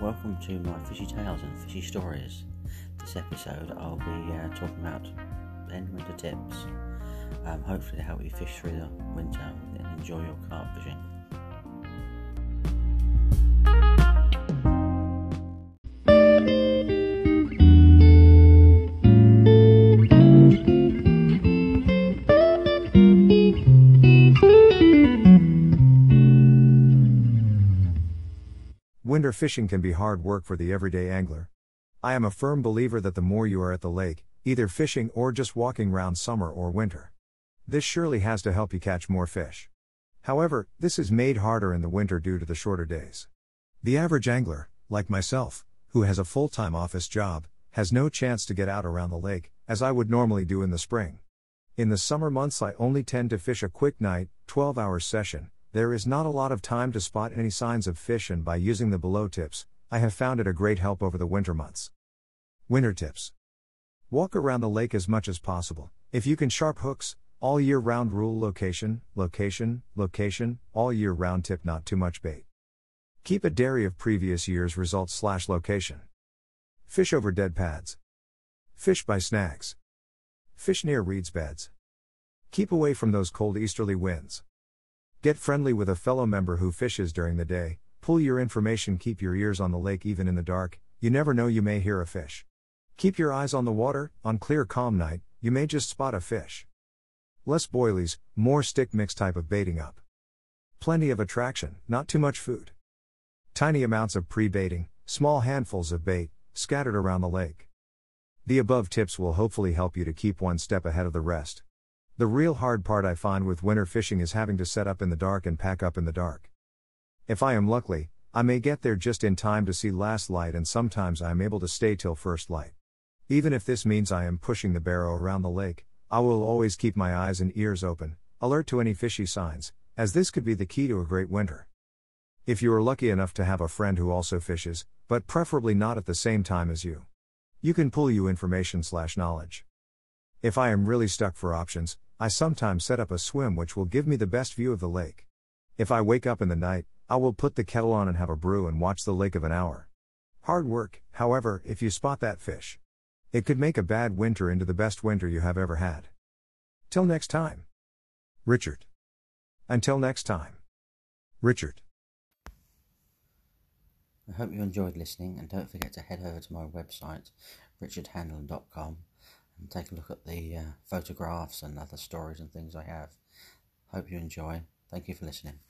welcome to my fishy tales and fishy stories. This episode I'll be uh, talking about end winter tips. Um, hopefully, to help you fish through the winter and enjoy your carp fishing. Winter fishing can be hard work for the everyday angler. I am a firm believer that the more you are at the lake, either fishing or just walking round summer or winter, this surely has to help you catch more fish. However, this is made harder in the winter due to the shorter days. The average angler, like myself, who has a full time office job, has no chance to get out around the lake, as I would normally do in the spring. In the summer months, I only tend to fish a quick night, 12 hour session, there is not a lot of time to spot any signs of fish, and by using the below tips, I have found it a great help over the winter months. Winter tips Walk around the lake as much as possible. If you can, sharp hooks, all year round rule location, location, location, all year round tip not too much bait. Keep a diary of previous year's results slash location. Fish over dead pads. Fish by snags. Fish near reeds beds. Keep away from those cold easterly winds. Get friendly with a fellow member who fishes during the day, pull your information, keep your ears on the lake even in the dark, you never know you may hear a fish. Keep your eyes on the water, on clear calm night, you may just spot a fish. Less boilies, more stick mix type of baiting up. Plenty of attraction, not too much food. Tiny amounts of pre baiting, small handfuls of bait, scattered around the lake. The above tips will hopefully help you to keep one step ahead of the rest. The real hard part I find with winter fishing is having to set up in the dark and pack up in the dark. If I am lucky, I may get there just in time to see last light, and sometimes I am able to stay till first light. Even if this means I am pushing the barrow around the lake, I will always keep my eyes and ears open, alert to any fishy signs, as this could be the key to a great winter. If you are lucky enough to have a friend who also fishes, but preferably not at the same time as you, you can pull you information slash knowledge. If I am really stuck for options, I sometimes set up a swim which will give me the best view of the lake. If I wake up in the night, I will put the kettle on and have a brew and watch the lake of an hour. Hard work, however, if you spot that fish. It could make a bad winter into the best winter you have ever had. Till next time. Richard. Until next time. Richard. I hope you enjoyed listening and don't forget to head over to my website, richardhandel.com and take a look at the uh, photographs and other stories and things I have. Hope you enjoy. Thank you for listening.